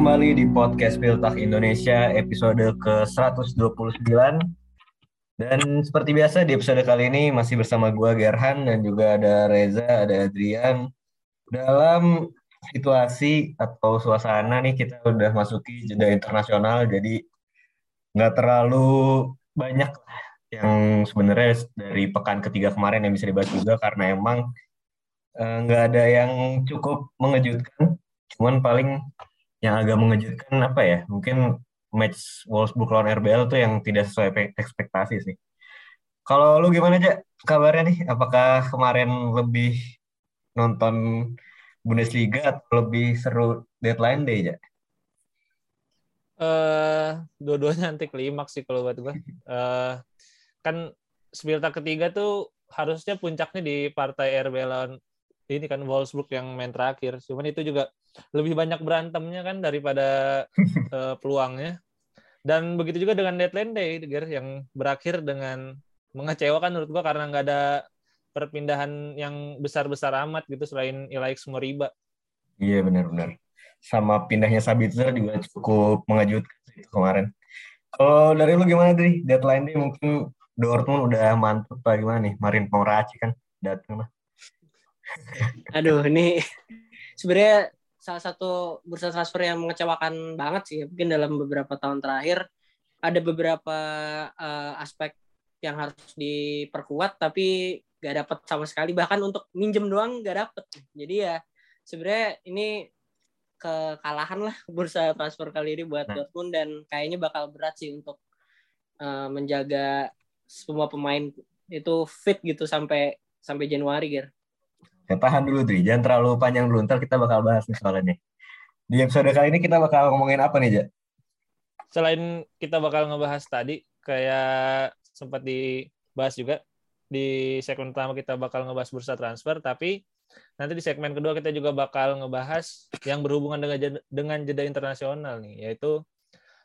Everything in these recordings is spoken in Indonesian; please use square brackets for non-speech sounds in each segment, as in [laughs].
kembali di podcast Piltak Indonesia episode ke-129. Dan seperti biasa di episode kali ini masih bersama gue Gerhan dan juga ada Reza, ada Adrian. Dalam situasi atau suasana nih kita udah masuki jeda internasional jadi nggak terlalu banyak yang sebenarnya dari pekan ketiga kemarin yang bisa dibahas juga karena emang eh, nggak ada yang cukup mengejutkan. Cuman paling yang agak mengejutkan apa ya? Mungkin match Wolfsburg lawan RBL tuh yang tidak sesuai ekspektasi sih. Kalau lu gimana aja kabarnya nih? Apakah kemarin lebih nonton Bundesliga atau lebih seru deadline day aja? Uh, dua-duanya nanti klimaks sih kalau buat gue. [laughs] Uh, kan Spilta ketiga tuh harusnya puncaknya di partai RBL lawan ini kan Wolfsburg yang main terakhir. Cuman itu juga lebih banyak berantemnya kan daripada uh, [laughs] peluangnya. Dan begitu juga dengan deadline day, Ger, yang berakhir dengan mengecewakan menurut gua karena nggak ada perpindahan yang besar-besar amat gitu selain Ilaix Moriba. Iya benar-benar. Sama pindahnya Sabitzer juga cukup mengejutkan itu kemarin. Kalau dari lu gimana nih deadline day mungkin Dortmund udah mantap apa gimana nih? Marin Pongraci kan datang lah. Aduh, ini sebenarnya salah satu bursa transfer yang mengecewakan banget sih mungkin dalam beberapa tahun terakhir ada beberapa uh, aspek yang harus diperkuat tapi gak dapet sama sekali bahkan untuk minjem doang gak dapet jadi ya sebenarnya ini kekalahan lah [laughs] bursa transfer kali ini buat nah. Dortmund dan kayaknya bakal berat sih untuk uh, menjaga semua pemain itu fit gitu sampai sampai Januari Ger. Ya, tahan dulu, Dri. Jangan terlalu panjang dulu. Ntar kita bakal bahas nih soalnya. Di episode kali ini kita bakal ngomongin apa nih, Ja? Selain kita bakal ngebahas tadi, kayak sempat dibahas juga, di segmen pertama kita bakal ngebahas bursa transfer, tapi nanti di segmen kedua kita juga bakal ngebahas yang berhubungan dengan jeda, dengan jeda internasional nih, yaitu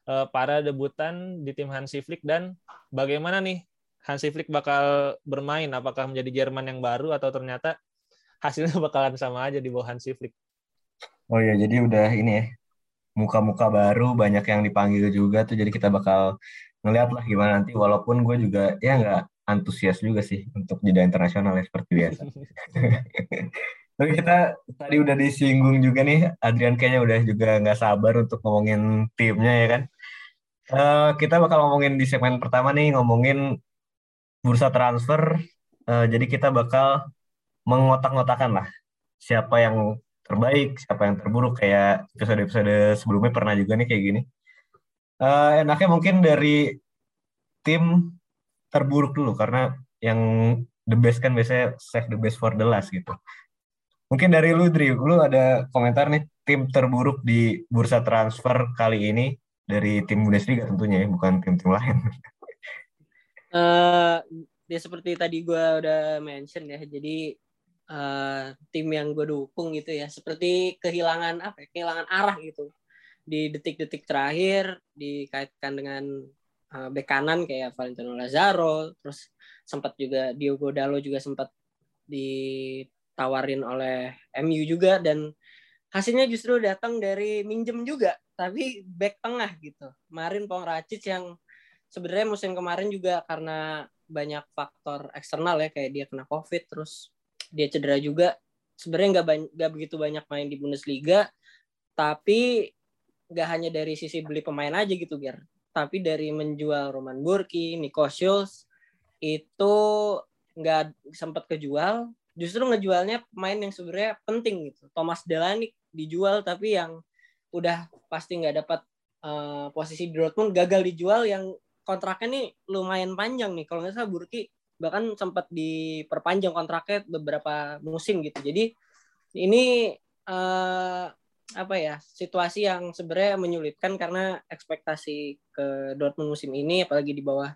uh, para debutan di tim Hansi Flick dan bagaimana nih Hansi Flick bakal bermain, apakah menjadi Jerman yang baru atau ternyata hasilnya [laughs] bakalan sama aja di bawah Hansi Flick. Oh iya, jadi udah ini ya, muka-muka baru, banyak yang dipanggil juga tuh, jadi kita bakal ngeliat lah gimana nanti, walaupun gue juga ya nggak antusias juga sih untuk jeda internasional ya, seperti biasa. [laughs] [laughs] Tapi kita tadi udah disinggung juga nih, Adrian kayaknya udah juga nggak sabar untuk ngomongin timnya ya kan. Uh, kita bakal ngomongin di segmen pertama nih, ngomongin bursa transfer. Uh, jadi kita bakal mengotak-ngotakan lah siapa yang terbaik, siapa yang terburuk kayak episode-episode sebelumnya pernah juga nih kayak gini. Uh, enaknya mungkin dari tim terburuk dulu karena yang the best kan biasanya save the best for the last gitu. Mungkin dari lu Dri, lu ada komentar nih tim terburuk di bursa transfer kali ini dari tim Bundesliga tentunya ya, bukan tim-tim lain. Uh, [laughs] ya seperti tadi gue udah mention ya, jadi uh, tim yang gue dukung gitu ya. Seperti kehilangan apa ya, kehilangan arah gitu. Di detik-detik terakhir dikaitkan dengan uh, bek kanan kayak Valentino Lazaro terus sempat juga Diogo Dalo juga sempat ditawarin oleh MU juga dan hasilnya justru datang dari minjem juga tapi back tengah gitu. Kemarin Pong Racic yang sebenarnya musim kemarin juga karena banyak faktor eksternal ya kayak dia kena covid terus dia cedera juga. Sebenarnya nggak nggak begitu banyak main di Bundesliga tapi nggak hanya dari sisi beli pemain aja gitu Ger. Tapi dari menjual Roman Burki, Nico Schulz itu nggak sempat kejual. Justru ngejualnya pemain yang sebenarnya penting gitu. Thomas Delaney dijual tapi yang udah pasti nggak dapat uh, posisi di Dortmund gagal dijual yang kontraknya nih lumayan panjang nih. Kalau nggak salah Burki bahkan sempat diperpanjang kontraknya beberapa musim gitu. Jadi ini uh, apa ya situasi yang sebenarnya menyulitkan karena ekspektasi ke Dortmund musim ini apalagi di bawah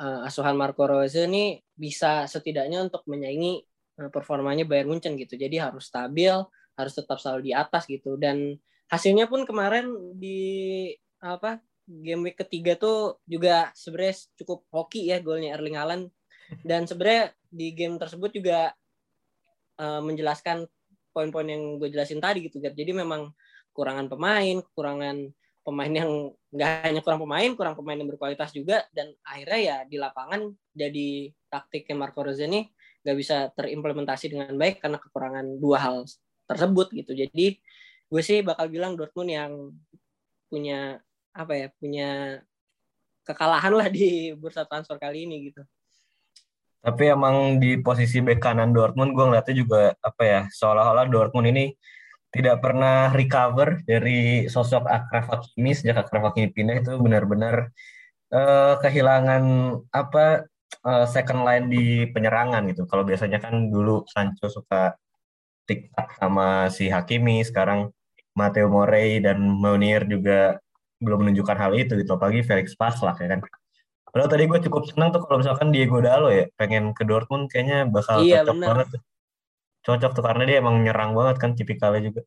uh, asuhan Marco Rose ini bisa setidaknya untuk menyaingi uh, performanya Bayern Munchen gitu. Jadi harus stabil harus tetap selalu di atas gitu. Dan hasilnya pun kemarin di apa game week ketiga tuh juga sebenarnya cukup hoki ya golnya Erling Haaland dan sebenarnya di game tersebut juga uh, menjelaskan poin-poin yang gue jelasin tadi gitu kan jadi memang kekurangan pemain, kekurangan pemain yang nggak hanya kurang pemain, kurang pemain yang berkualitas juga, dan akhirnya ya di lapangan jadi taktiknya Marco Rose ini nggak bisa terimplementasi dengan baik karena kekurangan dua hal tersebut gitu. Jadi gue sih bakal bilang Dortmund yang punya apa ya punya kekalahan lah di bursa transfer kali ini gitu. Tapi emang di posisi bek kanan Dortmund gue ngeliatnya juga apa ya seolah-olah Dortmund ini tidak pernah recover dari sosok Akraf Hakimi sejak Akraf Hakimi pindah itu benar-benar uh, kehilangan apa uh, second line di penyerangan gitu. Kalau biasanya kan dulu Sancho suka tiktok sama si Hakimi, sekarang Matteo Morey dan Meunier juga belum menunjukkan hal itu gitu. Apalagi Felix Paslak ya kan. Padahal tadi gue cukup senang tuh kalau misalkan Diego Dalo ya pengen ke Dortmund kayaknya bakal iya, cocok bener. banget tuh. Cocok tuh karena dia emang nyerang banget kan tipikalnya juga.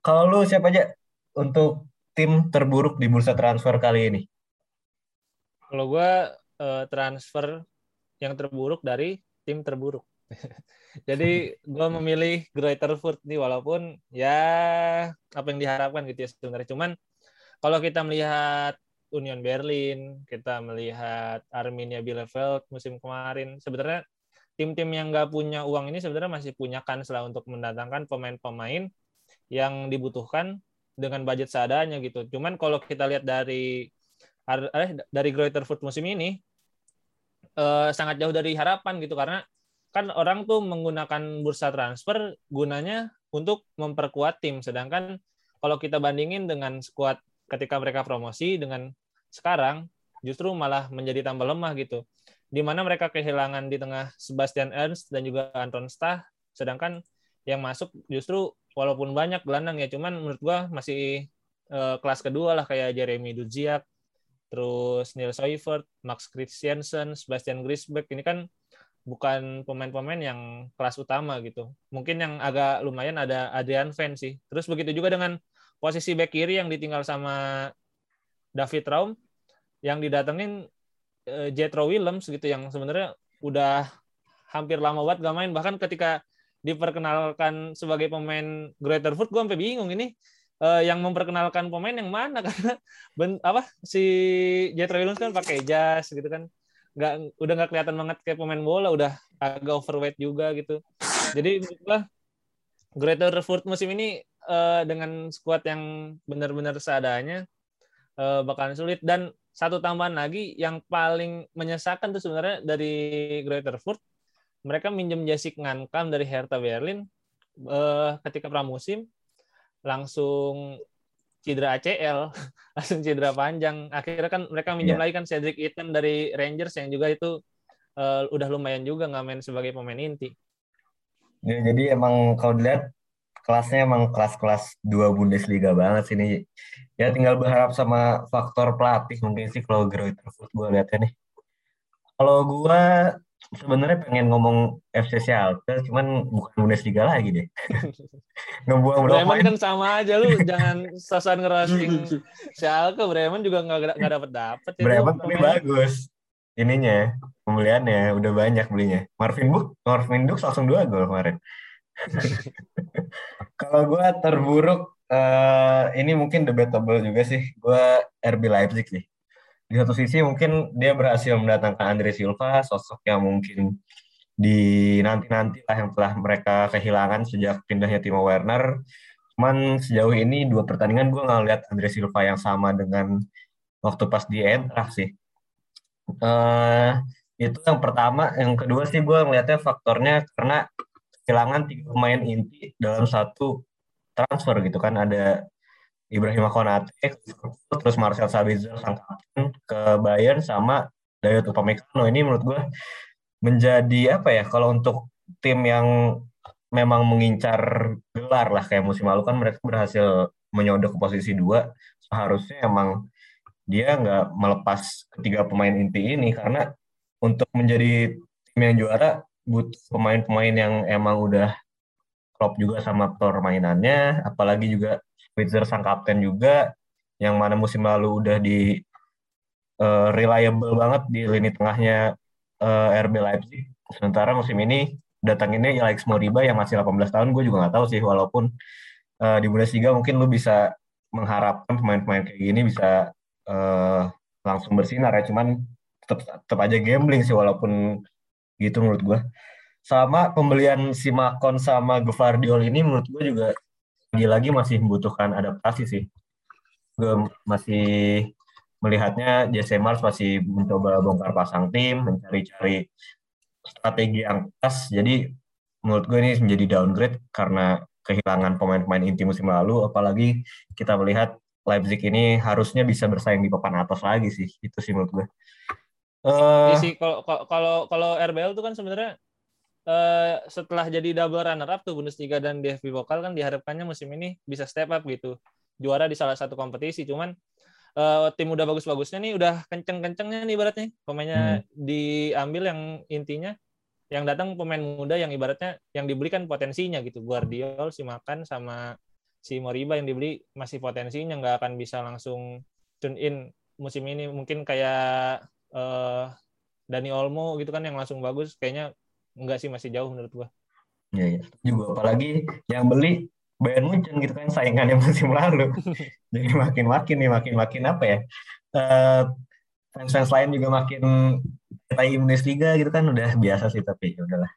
Kalau lu siapa aja untuk tim terburuk di bursa transfer kali ini? Kalau gue uh, transfer yang terburuk dari tim terburuk. [laughs] Jadi gue memilih Greater nih walaupun ya apa yang diharapkan gitu ya sebenarnya. Cuman kalau kita melihat Union Berlin, kita melihat Arminia Bielefeld musim kemarin, sebenarnya tim-tim yang nggak punya uang ini sebenarnya masih punya kans lah untuk mendatangkan pemain-pemain yang dibutuhkan dengan budget seadanya gitu. Cuman kalau kita lihat dari eh, dari Greater Foot musim ini eh, sangat jauh dari harapan gitu. Karena kan orang tuh menggunakan bursa transfer gunanya untuk memperkuat tim. Sedangkan kalau kita bandingin dengan skuad ketika mereka promosi dengan sekarang justru malah menjadi tambah lemah gitu. Di mana mereka kehilangan di tengah Sebastian Ernst dan juga Anton Stah, sedangkan yang masuk justru walaupun banyak gelandang ya, cuman menurut gua masih eh, kelas kedua lah kayak Jeremy Dudziak, terus Neil Seifert, Max Christiansen, Sebastian Grisbeck ini kan bukan pemain-pemain yang kelas utama gitu. Mungkin yang agak lumayan ada Adrian Van sih. Terus begitu juga dengan posisi back kiri yang ditinggal sama David Raum yang didatengin uh, Jethro Willems gitu yang sebenarnya udah hampir lama banget gak main. Bahkan ketika diperkenalkan sebagai pemain Greater Foot gue sampai bingung ini uh, yang memperkenalkan pemain yang mana? [laughs] Karena ben, apa si Jethro Willems kan pakai jas gitu kan. Nggak udah nggak kelihatan banget kayak pemain bola udah agak overweight juga gitu. Jadi gue Greater Foot musim ini uh, dengan skuad yang benar-benar seadanya uh, bakalan sulit. Dan satu tambahan lagi yang paling menyesakan tuh sebenarnya dari Greater Furt mereka minjem Jessic Ngankam dari Hertha Berlin uh, ketika pramusim langsung cedera ACL [laughs] langsung cedera panjang. Akhirnya kan mereka minjem yeah. lagi kan Cedric Itten dari Rangers yang juga itu uh, udah lumayan juga nggak main sebagai pemain inti. Ya, jadi emang kalau dilihat kelasnya emang kelas-kelas dua Bundesliga banget sih ini. Ya tinggal berharap sama faktor pelatih mungkin sih kalau Greuther Foot gue lihatnya nih. Kalau gue sebenarnya pengen ngomong FC Schalke, cuman bukan Bundesliga lagi deh. [laughs] Ngebuang berapa Bremen kan sama aja lu, jangan [laughs] sasaran ngerasing Schalke, Bremen juga nggak nggak dapet dapet. Bremen tapi bagus ininya pembeliannya udah banyak belinya. Marvin Buk, Marvin Dux langsung dua gol kemarin. [laughs] Kalau gue terburuk, uh, ini mungkin debatable juga sih. Gue RB Leipzig sih. Di satu sisi mungkin dia berhasil mendatangkan Andre Silva, sosok yang mungkin di nanti-nanti lah yang telah mereka kehilangan sejak pindahnya Timo Werner. Cuman sejauh ini dua pertandingan gue nggak lihat Andre Silva yang sama dengan waktu pas di Eintracht sih. Uh, itu yang pertama, yang kedua sih gue ngeliatnya faktornya karena kehilangan tiga pemain inti dalam satu transfer gitu kan. Ada Ibrahim Konate terus Marcel Sabitzer sang kapten ke Bayern sama Dayot Upamecano. Ini menurut gue menjadi apa ya kalau untuk tim yang memang mengincar gelar lah kayak musim lalu kan mereka berhasil menyodok ke posisi dua. Seharusnya emang dia nggak melepas ketiga pemain inti ini karena untuk menjadi tim yang juara butuh pemain-pemain yang emang udah klop juga sama permainannya, apalagi juga Spitzer sang kapten juga, yang mana musim lalu udah di uh, reliable banget di lini tengahnya uh, eh, RB Leipzig. Sementara musim ini datanginnya Alex Moriba yang masih 18 tahun, gue juga nggak tahu sih, walaupun uh, di Bundesliga mungkin lu bisa mengharapkan pemain-pemain kayak gini bisa uh, langsung bersinar ya cuman tetap tetap aja gambling sih walaupun gitu menurut gue sama pembelian si Makon sama Gvardiol ini menurut gue juga lagi-lagi masih membutuhkan adaptasi sih. Gue masih melihatnya Jesse Mars masih mencoba bongkar pasang tim mencari-cari strategi yang pas. Jadi menurut gue ini menjadi downgrade karena kehilangan pemain-pemain inti musim lalu. Apalagi kita melihat Leipzig ini harusnya bisa bersaing di papan atas lagi sih. Itu sih menurut gue. Uh, sih kalau kalau kalau RBL itu kan sebenarnya uh, setelah jadi double runner up tuh Bundesliga dan DFB Pokal kan diharapkannya musim ini bisa step up gitu. Juara di salah satu kompetisi cuman uh, tim udah bagus-bagusnya nih udah kenceng-kencengnya nih ibaratnya. Pemainnya hmm. diambil yang intinya yang datang pemain muda yang ibaratnya yang dibelikan potensinya gitu. Guardiol si Makan sama si Moriba yang dibeli masih potensinya. Nggak akan bisa langsung tune in musim ini. Mungkin kayak uh, Dani Olmo gitu kan yang langsung bagus kayaknya enggak sih masih jauh menurut gua. Iya, ya. juga apalagi yang beli Bayern Munchen gitu kan saingannya [laughs] musim lalu. [laughs] Jadi makin-makin nih makin-makin apa ya? Uh, fans-fans lain juga makin kayak Bundesliga gitu kan udah biasa sih tapi ya udahlah.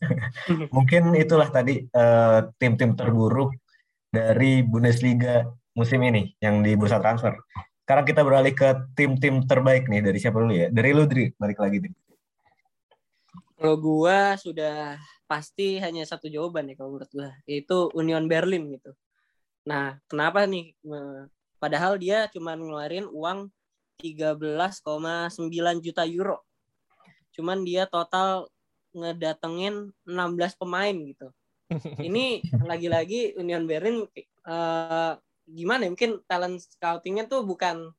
[laughs] Mungkin itulah tadi uh, tim-tim terburuk dari Bundesliga musim ini yang di bursa transfer. Sekarang kita beralih ke tim-tim terbaik nih dari siapa dulu ya? Dari lu Dri, balik lagi Dri. Kalau gua sudah pasti hanya satu jawaban ya kalau menurut gua, yaitu Union Berlin gitu. Nah, kenapa nih? Padahal dia cuma ngeluarin uang 13,9 juta euro. Cuman dia total ngedatengin 16 pemain gitu. [laughs] Ini lagi-lagi Union Berlin uh, gimana ya? Mungkin talent scoutingnya tuh bukan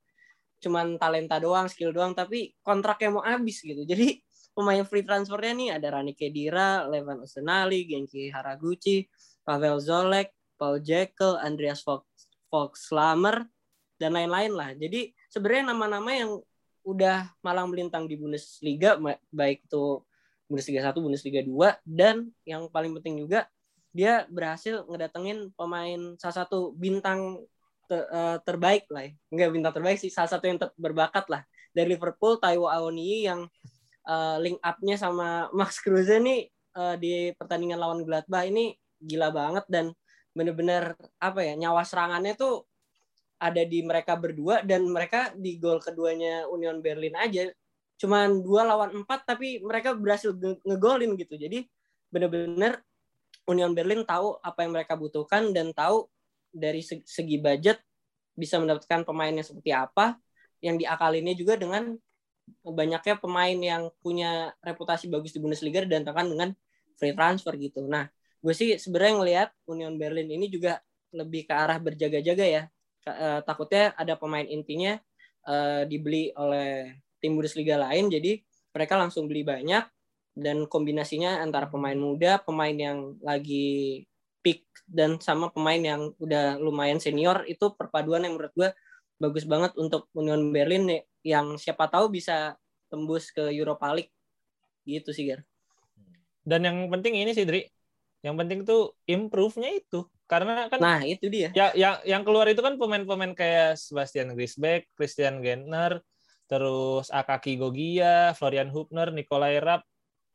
cuman talenta doang, skill doang, tapi kontraknya mau habis gitu. Jadi pemain free transfernya nih ada Rani Kedira, Levan Osenali, Genki Haraguchi, Pavel Zolek, Paul Jekyll, Andreas Fox, Fox Lamer, dan lain-lain lah. Jadi sebenarnya nama-nama yang udah malang melintang di Bundesliga, baik itu Bundesliga 1, Bundesliga 2, dan yang paling penting juga dia berhasil ngedatengin pemain salah satu bintang ter, uh, terbaik lah ya. Enggak bintang terbaik sih, salah satu yang berbakat lah. Dari Liverpool, Taiwo Awoniyi yang uh, link up-nya sama [laughs] Max Kruse nih uh, di pertandingan lawan Gladbach ini gila banget dan bener-bener apa ya nyawa serangannya tuh ada di mereka berdua dan mereka di gol keduanya Union Berlin aja cuman dua lawan empat tapi mereka berhasil ngegolin gitu jadi bener-bener Union Berlin tahu apa yang mereka butuhkan dan tahu dari segi budget bisa mendapatkan pemain yang seperti apa yang diakalinnya juga dengan banyaknya pemain yang punya reputasi bagus di Bundesliga dan tekan dengan free transfer gitu. Nah, gue sih sebenarnya ngelihat Union Berlin ini juga lebih ke arah berjaga-jaga ya. Eh, takutnya ada pemain intinya uh, dibeli oleh tim Bundesliga lain, jadi mereka langsung beli banyak dan kombinasinya antara pemain muda, pemain yang lagi peak dan sama pemain yang udah lumayan senior itu perpaduan yang menurut gue bagus banget untuk Union Berlin yang siapa tahu bisa tembus ke Europa League gitu sih Gar. Dan yang penting ini sih Dri, yang penting tuh improve-nya itu karena kan Nah, itu dia. Ya yang yang keluar itu kan pemain-pemain kayak Sebastian Griesbeck, Christian Gentner, terus Akaki Gogia, Florian Hubner, Nikolai Rapp,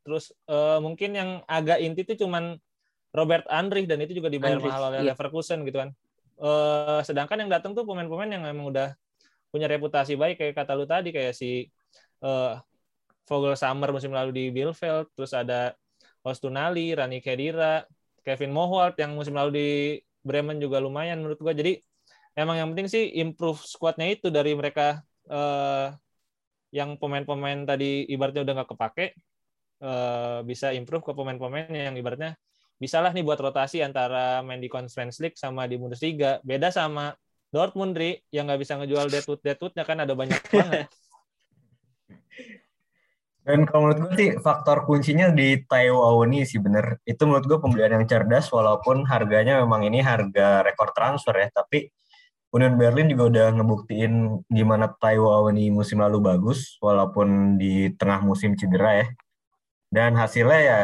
terus uh, mungkin yang agak inti itu cuman Robert Andrich dan itu juga dibayar Andrich, mahal oleh iya. Leverkusen gitu kan. Uh, sedangkan yang datang tuh pemain-pemain yang memang udah punya reputasi baik kayak kata lu tadi kayak si uh, Vogel Summer musim lalu di Bielefeld, terus ada Ostunali, Rani Kedira, Kevin Mohwald yang musim lalu di Bremen juga lumayan menurut gua. Jadi emang yang penting sih improve squadnya itu dari mereka uh, yang pemain-pemain tadi ibaratnya udah nggak kepake uh, bisa improve ke pemain-pemain yang ibaratnya bisalah nih buat rotasi antara main di Conference League sama di Bundesliga. Beda sama Dortmund, Ri, yang nggak bisa ngejual Deadwood Deadwoodnya kan ada banyak [laughs] banget. Dan kalau menurut gue sih faktor kuncinya di Taiwo Awoni sih bener. Itu menurut gue pembelian yang cerdas walaupun harganya memang ini harga rekor transfer ya. Tapi Union Berlin juga udah ngebuktiin gimana Taiwo Awoni musim lalu bagus walaupun di tengah musim cedera ya. Dan hasilnya ya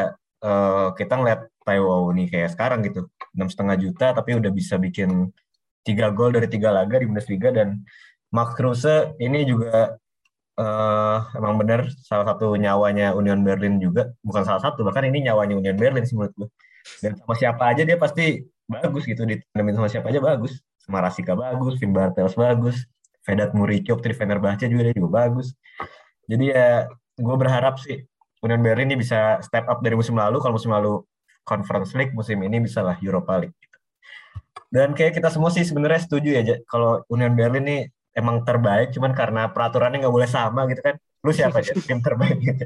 uh, kita ngeliat Taiwo ini kayak sekarang gitu. enam setengah juta tapi udah bisa bikin tiga gol dari tiga laga di Bundesliga dan Max Kruse ini juga uh, emang benar salah satu nyawanya Union Berlin juga bukan salah satu bahkan ini nyawanya Union Berlin sih menurut gue dan sama siapa aja dia pasti bagus gitu di sama siapa aja bagus sama Rasika bagus, Finn Bartels bagus, Vedat Muricio, Tri Fenerbahce juga dia juga bagus. Jadi ya gue berharap sih Union Berlin ini bisa step up dari musim lalu. Kalau musim lalu Conference League, musim ini bisa lah Europa League. Gitu. Dan kayak kita semua sih sebenarnya setuju ya, kalau Union Berlin ini emang terbaik, cuman karena peraturannya nggak boleh sama gitu kan. Lu siapa aja tim terbaik gitu?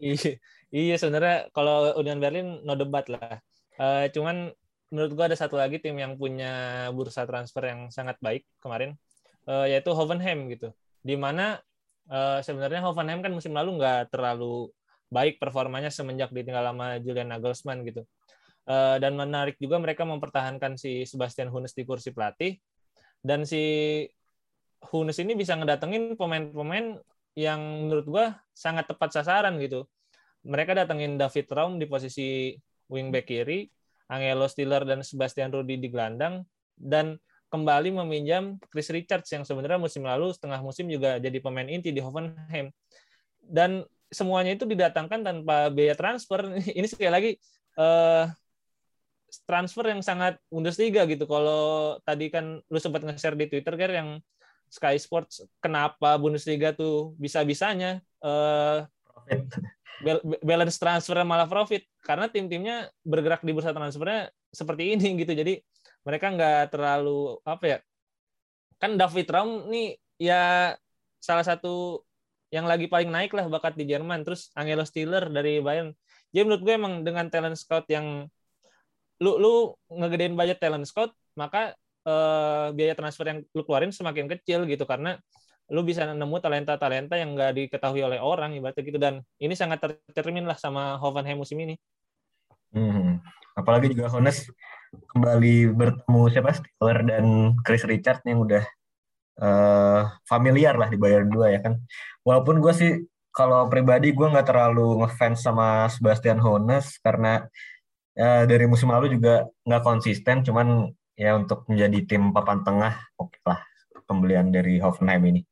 iya, iya sebenarnya kalau Union Berlin no debat lah. Uh, cuman menurut gua ada satu lagi tim yang punya bursa transfer yang sangat baik kemarin, uh, yaitu Hoffenheim gitu. Di mana uh, sebenarnya Hoffenheim kan musim lalu nggak terlalu baik performanya semenjak ditinggal sama Julian Nagelsmann gitu. Uh, dan menarik juga mereka mempertahankan si Sebastian Hunes di kursi pelatih dan si Hunes ini bisa ngedatengin pemain-pemain yang menurut gua sangat tepat sasaran gitu. Mereka datengin David Raum di posisi wingback kiri, Angelo Stiller dan Sebastian Rudi di gelandang dan kembali meminjam Chris Richards yang sebenarnya musim lalu setengah musim juga jadi pemain inti di Hoffenheim. Dan semuanya itu didatangkan tanpa biaya transfer. [laughs] Ini sekali lagi uh, transfer yang sangat Bundesliga gitu. Kalau tadi kan lu sempat nge-share di Twitter kan yang Sky Sports kenapa Bundesliga tuh bisa-bisanya uh, balance transfer malah profit karena tim-timnya bergerak di bursa transfernya seperti ini gitu. Jadi mereka nggak terlalu apa ya kan David Raum nih ya salah satu yang lagi paling naik lah bakat di Jerman. Terus Angelo Stiller dari Bayern. Jadi menurut gue emang dengan talent scout yang lu lu ngegedein budget talent scout maka eh, biaya transfer yang lu keluarin semakin kecil gitu. Karena lu bisa nemu talenta-talenta yang nggak diketahui oleh orang ibaratnya gitu. Dan ini sangat tercermin lah sama Hoffenheim musim ini. Hmm. Apalagi juga Hones kembali bertemu siapa Stiller dan Chris Richard yang udah uh, familiar lah di Bayern 2 ya kan. Walaupun gue sih kalau pribadi gue nggak terlalu ngefans sama Sebastian Hones karena uh, dari musim lalu juga nggak konsisten. Cuman ya untuk menjadi tim papan tengah oke okay lah pembelian dari Hoffenheim ini.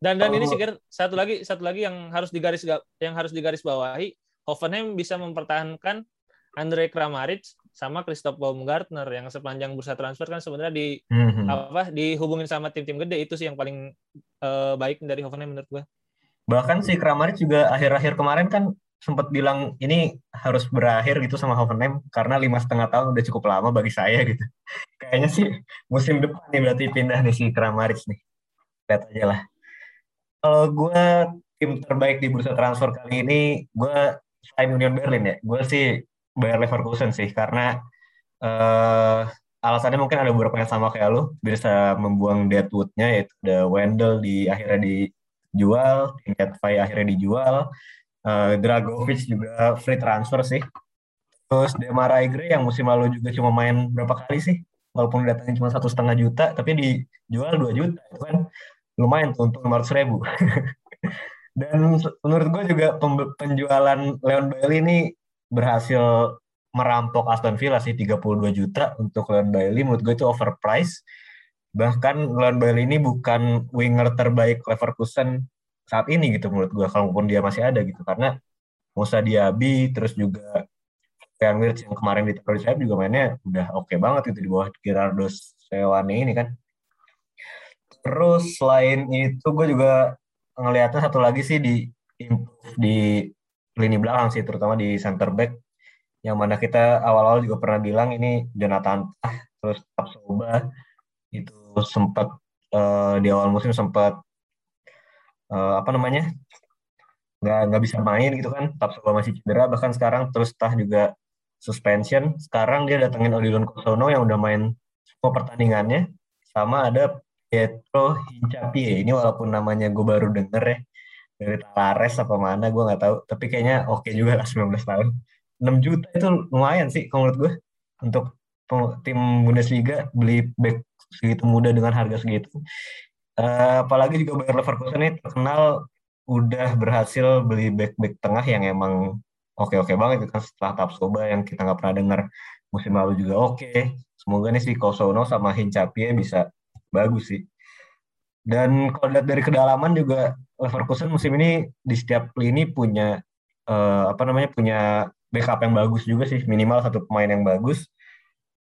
Dan dan oh. ini sih satu lagi satu lagi yang harus digaris yang harus digaris bawahi Hoffenheim bisa mempertahankan Andre Kramaric sama Christoph Baumgartner yang sepanjang bursa transfer kan sebenarnya di mm-hmm. apa dihubungin sama tim-tim gede itu sih yang paling uh, baik dari Hoffenheim menurut gua. Bahkan si Kramaric juga akhir-akhir kemarin kan sempat bilang ini harus berakhir gitu sama Hoffenheim karena lima setengah tahun udah cukup lama bagi saya gitu. Kayaknya sih musim depan nih berarti pindah nih si Kramaric nih. Lihat aja lah. Kalau gue tim terbaik di bursa transfer kali ini, gue selain Union Berlin ya, gue sih Bayer Leverkusen sih karena uh, alasannya mungkin ada beberapa yang sama kayak lu bisa membuang Deadwood-nya yaitu ada Wendell di akhirnya dijual, Fai akhirnya dijual, uh, Dragovic juga free transfer sih. Terus Demar Igre yang musim lalu juga cuma main berapa kali sih, walaupun datangnya cuma satu setengah juta, tapi dijual dua juta, itu kan lumayan tuh untuk ratus ribu. [laughs] Dan menurut gue juga penjualan Leon Bailey ini berhasil merampok Aston Villa sih 32 juta untuk Leon Bailey. Menurut gue itu overpriced. Bahkan Leon Bailey ini bukan winger terbaik Leverkusen saat ini gitu menurut gue kalaupun dia masih ada gitu. Karena Musa Diaby terus juga Ryan Wirtz yang kemarin di di sayap juga mainnya udah oke okay banget gitu di bawah Gerardo Sewane ini kan. Terus selain itu gue juga ngelihatnya satu lagi sih di di lini belakang sih, terutama di center back. Yang mana kita awal-awal juga pernah bilang ini Jonathan ah, terus Tapsoba itu sempat uh, di awal musim sempat uh, apa namanya nggak nggak bisa main gitu kan Tapsoba masih cedera bahkan sekarang terus tah juga suspension sekarang dia datengin Odilon Kosono yang udah main semua pertandingannya sama ada Pietro Hincapié ini walaupun namanya gue baru denger ya dari Talares apa mana gue nggak tahu tapi kayaknya oke okay juga lah 19 tahun 6 juta itu lumayan sih kalau menurut gue untuk tim Bundesliga beli back segitu muda dengan harga segitu uh, apalagi juga Bayer Leverkusen ini terkenal udah berhasil beli back back tengah yang emang oke oke banget kan setelah Tapsoba yang kita nggak pernah dengar musim lalu juga oke. Semoga nih si Kosono sama Hincapie bisa bagus sih. Dan kalau lihat dari kedalaman juga Leverkusen musim ini di setiap lini punya uh, apa namanya punya backup yang bagus juga sih minimal satu pemain yang bagus.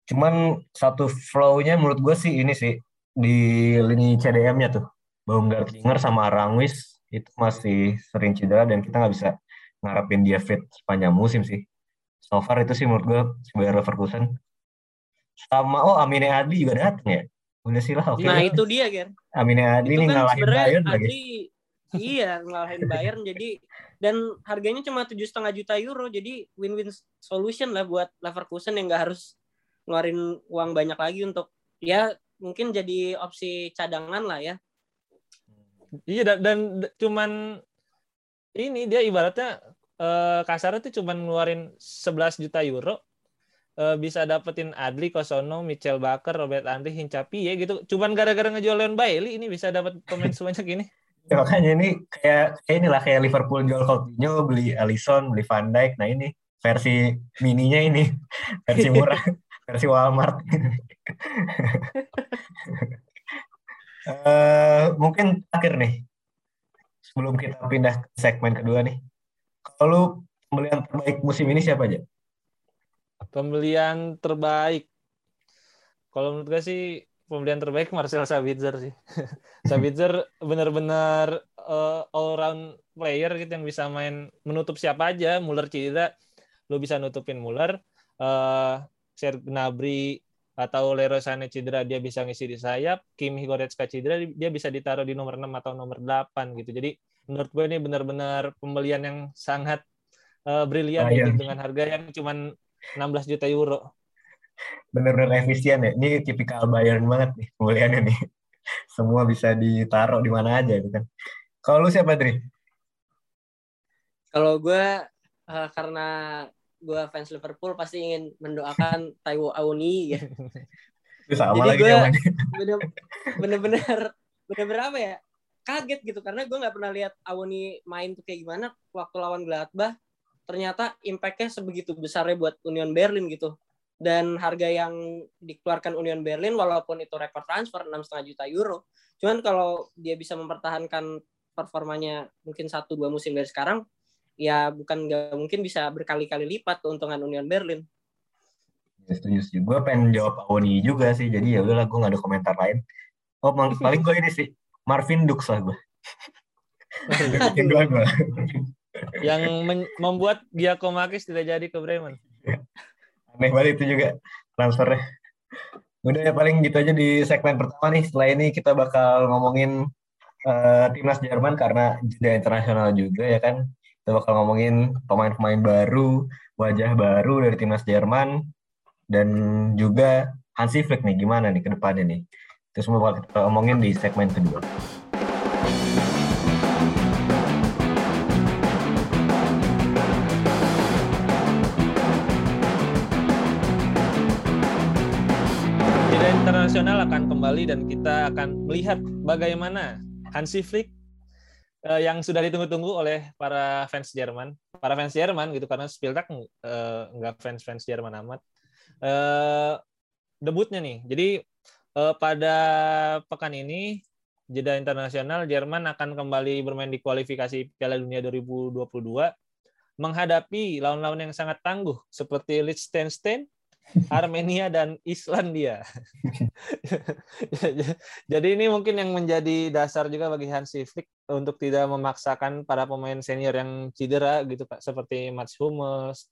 Cuman satu flow-nya menurut gue sih ini sih di lini CDM-nya tuh Baumgartlinger sama Rangwis itu masih sering cedera dan kita nggak bisa ngarepin dia fit sepanjang musim sih. So far itu sih menurut gue sebagai Leverkusen. Sama oh Amine Adli juga datang ya. Udah sih lah oke. Okay nah itu dia kan. Amine Adli ini kan ngalahin Bayern lagi. Iya ngalahin Bayern jadi dan harganya cuma tujuh setengah juta euro jadi win-win solution lah buat Leverkusen yang nggak harus ngeluarin uang banyak lagi untuk ya mungkin jadi opsi cadangan lah ya Iya dan, dan cuman ini dia ibaratnya eh, kasarnya tuh cuman ngeluarin 11 juta euro eh, bisa dapetin Adli, Kosono, Michel Baker, Robert Andri, Hincapi ya gitu. Cuman gara-gara ngejual Leon Bailey ini bisa dapat pemain [laughs] sebanyak ini. Ya, makanya ini kayak kayak inilah kayak Liverpool jual Coutinho, beli Alisson, beli Van Dijk. Nah ini versi mininya ini [laughs] versi murah, [laughs] versi Walmart. Uh, [laughs] mungkin terakhir nih, sebelum kita pindah ke segmen kedua nih. Kalau pembelian terbaik musim ini siapa aja? Pembelian terbaik. Kalau menurut gue sih pembelian terbaik Marcel Sabitzer sih. [laughs] Sabitzer benar-benar uh, all round player gitu yang bisa main menutup siapa aja. Muller cedera, lo bisa nutupin Muller. Uh, Serge Gnabry atau Leroy Sané cedera dia bisa ngisi di sayap, Kim Goretzka cedera dia bisa ditaruh di nomor 6 atau nomor 8 gitu. Jadi menurut gue ini benar-benar pembelian yang sangat uh, brilian gitu, dengan harga yang cuma 16 juta euro. Benar-benar efisien ya. Ini tipikal Bayern banget nih pembeliannya nih. Semua bisa ditaruh di mana aja gitu kan. Kalau lu siapa, Dri? Kalau gue uh, karena gue fans Liverpool pasti ingin mendoakan Taiwo Auni ya. Sama Jadi gue bener-bener bener-bener apa ya kaget gitu karena gue nggak pernah lihat Auni main tuh kayak gimana waktu lawan Gladbach ternyata impactnya sebegitu besarnya buat Union Berlin gitu dan harga yang dikeluarkan Union Berlin walaupun itu rekor transfer enam setengah juta euro cuman kalau dia bisa mempertahankan performanya mungkin satu dua musim dari sekarang ya bukan nggak mungkin bisa berkali-kali lipat keuntungan Union Berlin. Ya, setuju sih. Gue pengen jawab Aoni juga sih. Jadi ya udahlah gue nggak ada komentar lain. Oh paling [laughs] gue ini sih Marvin Dux lah gue. [laughs] gue. Yang membuat Giacomakis tidak jadi ke Bremen. [laughs] Aneh banget itu juga transfernya. Udah ya paling gitu aja di segmen pertama nih. Setelah ini kita bakal ngomongin uh, timnas Jerman karena jeda internasional juga ya kan kita bakal ngomongin pemain-pemain baru, wajah baru dari timnas Jerman, dan juga Hansi Flick nih, gimana nih ke depannya nih. Itu semua bakal kita ngomongin di segmen kedua. Internasional akan kembali dan kita akan melihat bagaimana Hansi Flick uh, yang sudah ditunggu-tunggu oleh para fans Jerman, para fans Jerman gitu karena Spieltag uh, nggak fans-fans Jerman amat. Uh, debutnya nih. Jadi uh, pada pekan ini jeda internasional Jerman akan kembali bermain di kualifikasi Piala Dunia 2022 menghadapi lawan-lawan yang sangat tangguh seperti Liechtenstein, Armenia dan Islandia. [laughs] Jadi ini mungkin yang menjadi dasar juga bagi Hansi Flick untuk tidak memaksakan para pemain senior yang cedera gitu Pak seperti Mats Hummels,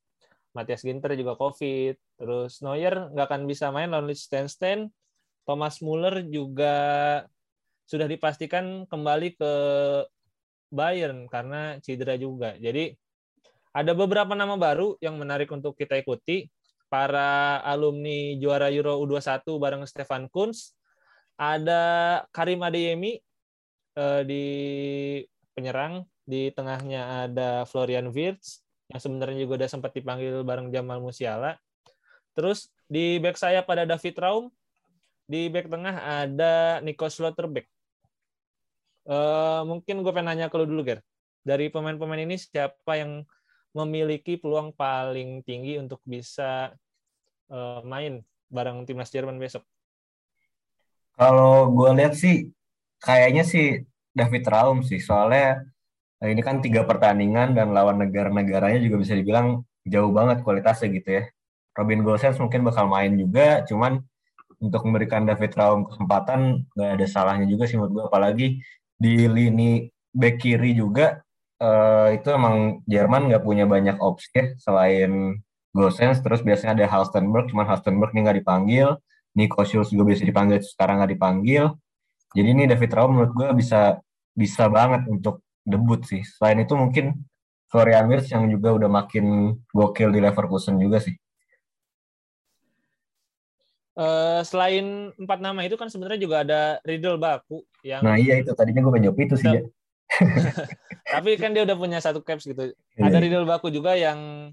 Matthias Ginter juga COVID, terus Neuer nggak akan bisa main lawan Liechtenstein, Thomas Muller juga sudah dipastikan kembali ke Bayern karena cedera juga. Jadi ada beberapa nama baru yang menarik untuk kita ikuti para alumni juara Euro U21 bareng Stefan Kunz. Ada Karim Adeyemi eh, di penyerang, di tengahnya ada Florian Wirtz yang sebenarnya juga udah sempat dipanggil bareng Jamal Musiala. Terus di back saya pada David Raum, di back tengah ada Nico Slotterbeck. Uh, mungkin gue pengen nanya ke lu dulu, Ger. Dari pemain-pemain ini siapa yang memiliki peluang paling tinggi untuk bisa uh, main bareng timnas Jerman besok? Kalau gue lihat sih kayaknya sih David Raum sih soalnya eh, ini kan tiga pertandingan dan lawan negara-negaranya juga bisa dibilang jauh banget kualitasnya gitu ya. Robin Gosens mungkin bakal main juga, cuman untuk memberikan David Raum kesempatan nggak ada salahnya juga sih menurut gue apalagi di lini back kiri juga uh, itu emang Jerman nggak punya banyak opsi ya selain Gosens terus biasanya ada Halstenberg cuman Halstenberg ini nggak dipanggil. Nico Schulz juga bisa dipanggil sekarang nggak dipanggil. Jadi ini David Raum menurut gue bisa bisa banget untuk debut sih. Selain itu mungkin Florian Wirtz yang juga udah makin gokil di Leverkusen juga sih. Uh, selain empat nama itu kan sebenarnya juga ada Riddle Baku yang Nah iya itu tadinya gue menjawab itu sih ya. [laughs] Tapi kan dia udah punya satu caps gitu. Iya. Ada Riddle Baku juga yang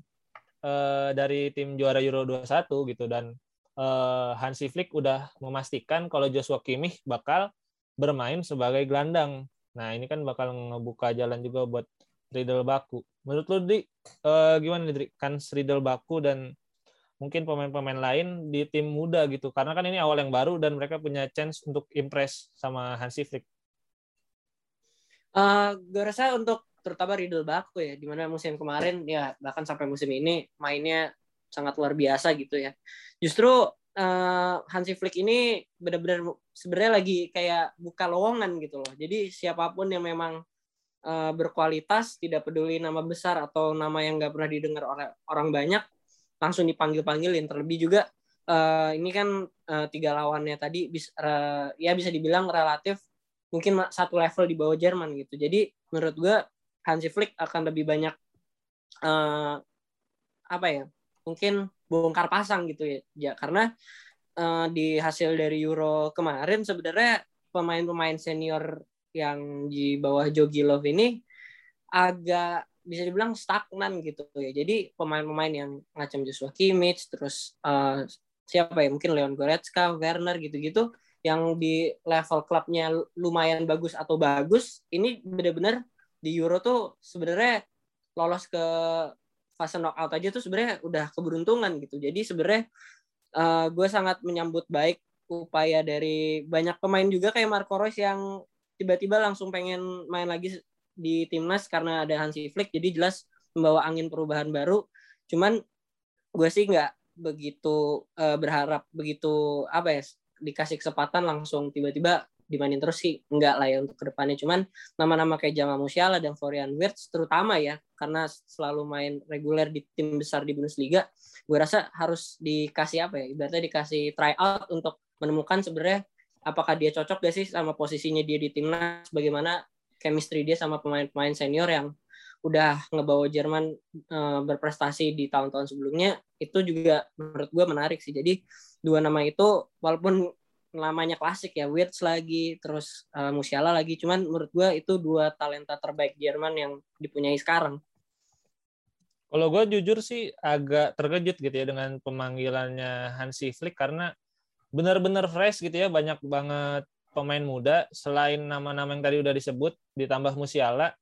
uh, dari tim juara Euro 21 gitu dan uh, Hansi Flick udah memastikan kalau Joshua Kimmich bakal bermain sebagai gelandang. Nah, ini kan bakal ngebuka jalan juga buat Riddle Baku. Menurut lu di uh, gimana nih kan Riddle Baku dan mungkin pemain-pemain lain di tim muda gitu karena kan ini awal yang baru dan mereka punya chance untuk impress sama Hansi Flick. Uh, gue rasa untuk terutama Riddle Baku ya di mana musim kemarin ya bahkan sampai musim ini mainnya sangat luar biasa gitu ya. Justru uh, Hansi Flick ini benar-benar sebenarnya lagi kayak buka lowongan gitu loh. Jadi siapa pun yang memang uh, berkualitas, tidak peduli nama besar atau nama yang nggak pernah didengar oleh orang banyak, langsung dipanggil-panggilin terlebih juga uh, ini kan uh, tiga lawannya tadi bisa uh, ya bisa dibilang relatif mungkin satu level di bawah Jerman gitu jadi menurut gue Hansi Flick akan lebih banyak uh, apa ya mungkin bongkar pasang gitu ya, ya karena uh, di hasil dari Euro kemarin sebenarnya pemain-pemain senior yang di bawah Jogi Love ini agak bisa dibilang stagnan gitu ya. Jadi pemain-pemain yang macam Joshua Kimmich, terus uh, siapa ya mungkin Leon Goretzka, Werner gitu-gitu yang di level klubnya lumayan bagus atau bagus, ini benar-benar di Euro tuh sebenarnya lolos ke fase knockout aja tuh sebenarnya udah keberuntungan gitu. Jadi sebenarnya uh, gue sangat menyambut baik upaya dari banyak pemain juga kayak Marco Reus yang tiba-tiba langsung pengen main lagi di timnas karena ada Hansi Flick jadi jelas membawa angin perubahan baru cuman gue sih nggak begitu uh, berharap begitu apa ya dikasih kesempatan langsung tiba-tiba dimainin terus sih enggak lah ya untuk ke depannya. Cuman nama-nama kayak Jamal Musiala dan Florian Wirtz terutama ya karena selalu main reguler di tim besar di Bundesliga gue rasa harus dikasih apa ya ibaratnya dikasih try out untuk menemukan sebenarnya apakah dia cocok gak sih sama posisinya dia di timnas bagaimana chemistry dia sama pemain-pemain senior yang udah ngebawa Jerman uh, berprestasi di tahun-tahun sebelumnya itu juga menurut gue menarik sih. Jadi dua nama itu walaupun namanya klasik ya Wirtz lagi terus uh, Musiala lagi cuman menurut gue itu dua talenta terbaik Jerman yang dipunyai sekarang. Kalau gue jujur sih agak terkejut gitu ya dengan pemanggilannya Hansi Flick karena benar-benar fresh gitu ya banyak banget pemain muda. Selain nama-nama yang tadi udah disebut ditambah Musiala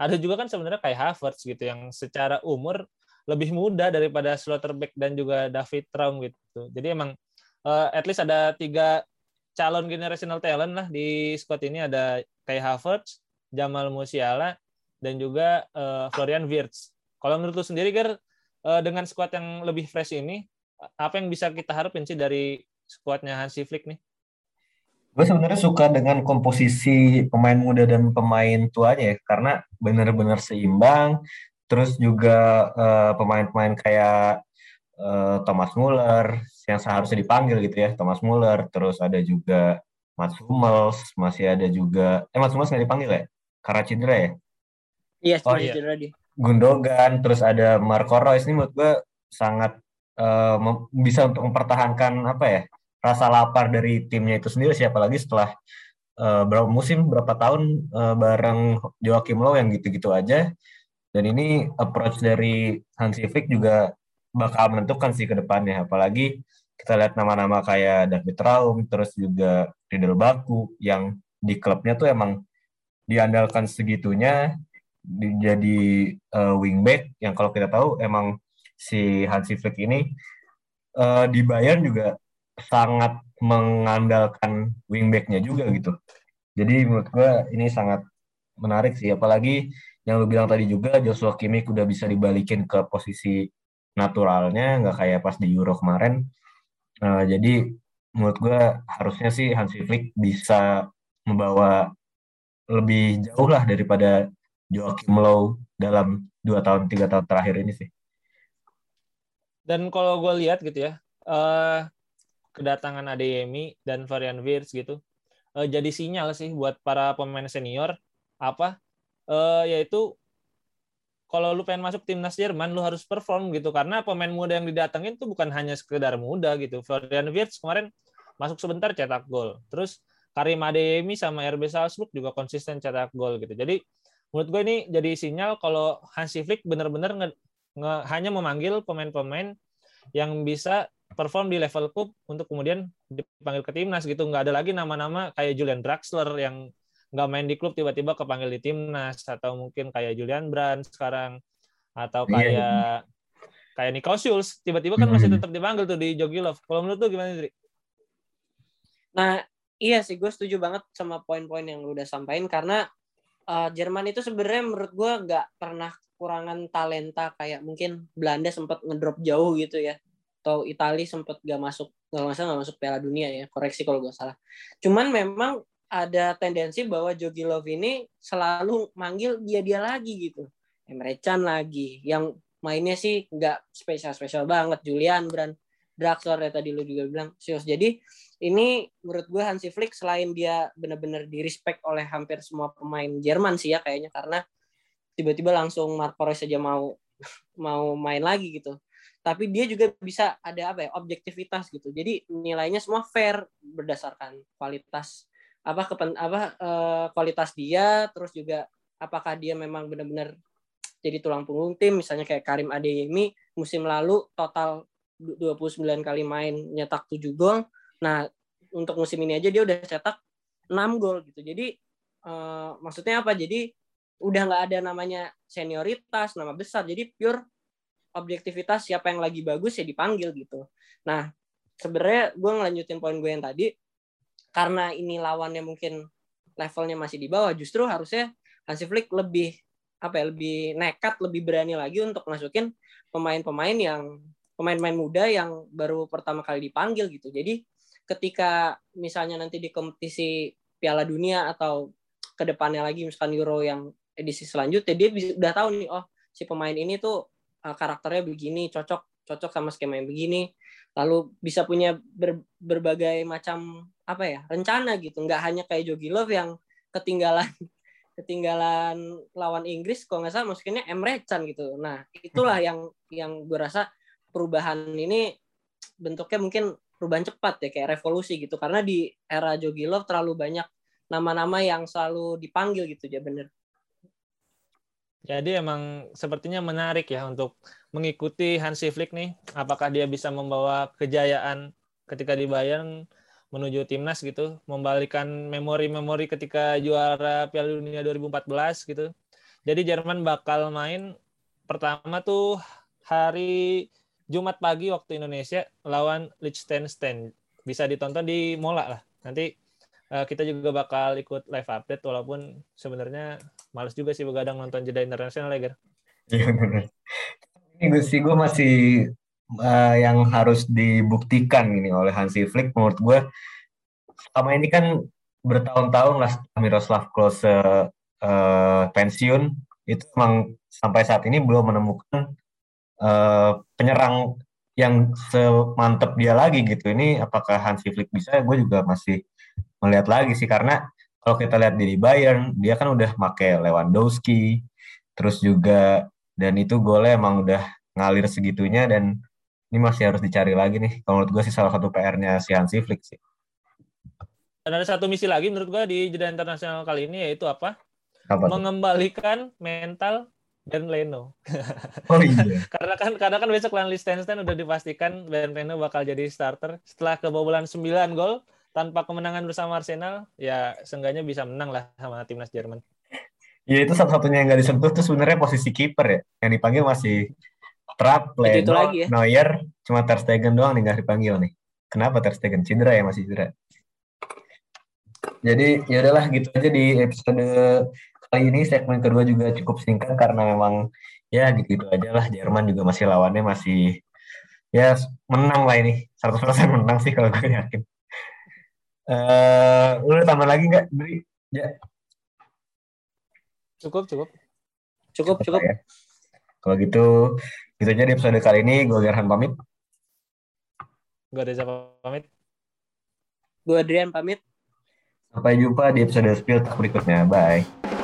ada juga kan sebenarnya kayak Havertz gitu yang secara umur lebih muda daripada Slotterbeck dan juga David Traum gitu. Jadi emang uh, at least ada tiga calon generational talent lah di squad ini ada kayak Havertz, Jamal Musiala dan juga uh, Florian Wirtz. Kalau menurut lu sendiri Ger uh, dengan squad yang lebih fresh ini apa yang bisa kita harapin sih dari squadnya Hansi Flick nih? Gue sebenarnya suka dengan komposisi pemain muda dan pemain tuanya ya, karena benar-benar seimbang. Terus juga uh, pemain-pemain kayak uh, Thomas Muller yang seharusnya dipanggil gitu ya, Thomas Muller. Terus ada juga Mats Hummels, masih ada juga, eh Mats Hummels nggak dipanggil ya? Karena cedera ya? Iya, oh, iya. cedera dia. Gundogan, terus ada Marco Reus ini menurut gue sangat uh, bisa untuk mempertahankan apa ya rasa lapar dari timnya itu sendiri siapa lagi setelah uh, berapa musim berapa tahun uh, bareng Joachim Low yang gitu-gitu aja dan ini approach dari Hansi juga bakal menentukan sih ke depannya apalagi kita lihat nama-nama kayak David Raum terus juga Riddle Baku yang di klubnya tuh emang diandalkan segitunya jadi uh, wingback yang kalau kita tahu emang si Hansi Flick ini uh, di Bayern juga sangat mengandalkan wingbacknya juga gitu. Jadi menurut gue ini sangat menarik sih, apalagi yang lu bilang tadi juga Joshua Kimmich udah bisa dibalikin ke posisi naturalnya, nggak kayak pas di Euro kemarin. Uh, jadi menurut gue harusnya sih Hansi Flick bisa membawa lebih jauh lah daripada Joachim Low dalam dua tahun tiga tahun terakhir ini sih. Dan kalau gue lihat gitu ya, uh, kedatangan Adeyemi dan Varian Wirtz gitu uh, jadi sinyal sih buat para pemain senior apa uh, yaitu kalau lu pengen masuk timnas Jerman lu harus perform gitu karena pemain muda yang didatengin tuh bukan hanya sekedar muda gitu. Florian Wirtz kemarin masuk sebentar cetak gol. Terus Karim Adeyemi sama RB Salzburg juga konsisten cetak gol gitu. Jadi menurut gue ini jadi sinyal kalau Hansi Flick benar-benar hanya memanggil pemain-pemain yang bisa perform di level cup untuk kemudian dipanggil ke timnas gitu nggak ada lagi nama-nama kayak Julian Draxler yang nggak main di klub tiba-tiba kepanggil di timnas atau mungkin kayak Julian Brand sekarang atau iya, kayak yeah. kayak Nico Schulz tiba-tiba kan masih tetap dipanggil tuh di Jogilov kalau menurut tuh gimana Dri? Nah iya sih gue setuju banget sama poin-poin yang lu udah sampaikan karena uh, Jerman itu sebenarnya menurut gue nggak pernah kurangan talenta kayak mungkin Belanda sempat ngedrop jauh gitu ya atau Italia sempat gak masuk nggak masalah nggak masuk Piala Dunia ya koreksi kalau gue salah cuman memang ada tendensi bahwa Jogi Love ini selalu manggil dia dia lagi gitu. Emre Can lagi yang mainnya sih nggak spesial spesial banget. Julian Brand Draxler ya tadi lu juga bilang serius jadi ini menurut gue Hansi Flick selain dia benar-benar respect oleh hampir semua pemain Jerman sih ya kayaknya karena tiba-tiba langsung Marco Reus aja mau [laughs] mau main lagi gitu. Tapi dia juga bisa ada apa ya objektivitas gitu. Jadi nilainya semua fair berdasarkan kualitas apa kepen apa uh, kualitas dia terus juga apakah dia memang benar-benar jadi tulang punggung tim misalnya kayak Karim Adeyemi musim lalu total 29 kali main nyetak 7 gol. Nah untuk musim ini aja dia udah cetak 6 gol gitu. Jadi uh, maksudnya apa? Jadi udah nggak ada namanya senioritas nama besar. Jadi pure objektivitas siapa yang lagi bagus ya dipanggil gitu. Nah, sebenarnya gue ngelanjutin poin gue yang tadi karena ini lawannya mungkin levelnya masih di bawah, justru harusnya Hansi Flick lebih apa ya, lebih nekat, lebih berani lagi untuk masukin pemain-pemain yang pemain-pemain muda yang baru pertama kali dipanggil gitu. Jadi ketika misalnya nanti di kompetisi Piala Dunia atau ke depannya lagi misalkan Euro yang edisi selanjutnya dia bisa, udah tahu nih oh si pemain ini tuh uh, karakternya begini cocok cocok sama skema yang begini lalu bisa punya ber, berbagai macam apa ya rencana gitu. Nggak hanya kayak Jogi Love yang ketinggalan [laughs] ketinggalan lawan Inggris kalau nggak salah maksudnya Emre Can gitu. Nah itulah hmm. yang yang gue rasa perubahan ini bentuknya mungkin perubahan cepat ya kayak revolusi gitu. Karena di era Jogi Love terlalu banyak nama-nama yang selalu dipanggil gitu ya bener jadi emang sepertinya menarik ya untuk mengikuti Hansi Flick nih. Apakah dia bisa membawa kejayaan ketika di Bayern menuju timnas gitu, membalikan memori-memori ketika juara Piala Dunia 2014 gitu. Jadi Jerman bakal main pertama tuh hari Jumat pagi waktu Indonesia lawan Liechtenstein. Bisa ditonton di Mola lah. Nanti uh, kita juga bakal ikut live update walaupun sebenarnya males juga sih begadang nonton jeda internasional ya, Gar. Iya Ini sih gue masih uh, yang harus dibuktikan ini oleh Hansi Flick menurut gue sama ini kan bertahun-tahun lah Miroslav Klose uh, pensiun itu memang sampai saat ini belum menemukan uh, penyerang yang semantep dia lagi gitu. Ini apakah Hansi Flick bisa? Gue juga masih melihat lagi sih karena kalau kita lihat di Bayern dia kan udah make Lewandowski terus juga dan itu golnya emang udah ngalir segitunya dan ini masih harus dicari lagi nih. Kalau menurut gue sih salah satu PR-nya si Hansi Flick sih. Dan ada satu misi lagi menurut gue di jeda internasional kali ini yaitu apa, apa mengembalikan mental dan Leno. Oh iya. [laughs] karena kan karena kan besok lawan Liechtenstein udah dipastikan Ben Leno bakal jadi starter. Setelah kebobolan 9 gol tanpa kemenangan bersama Arsenal, ya seenggaknya bisa menang lah sama timnas Jerman. Ya itu satu-satunya yang nggak disentuh tuh sebenarnya posisi kiper ya. Yang dipanggil masih Trapp, Itu- itu Leno, lagi ya. Neuer, cuma Ter Stegen doang nih nggak dipanggil nih. Kenapa Ter Stegen? Cedera ya masih cedera. Jadi ya udahlah gitu aja di episode kali ini segmen kedua juga cukup singkat karena memang ya gitu-gitu aja lah Jerman juga masih lawannya masih ya menang lah ini 100% menang sih kalau gue yakin. Eh, lu tambah lagi nggak, Dri? Cukup, cukup. Cukup, Apa cukup. ya? Kalau gitu, gitu aja di episode kali ini. Gue Gerhan pamit. Gue Reza pamit. Gue Adrian pamit. Sampai jumpa di episode Spill berikutnya. Bye.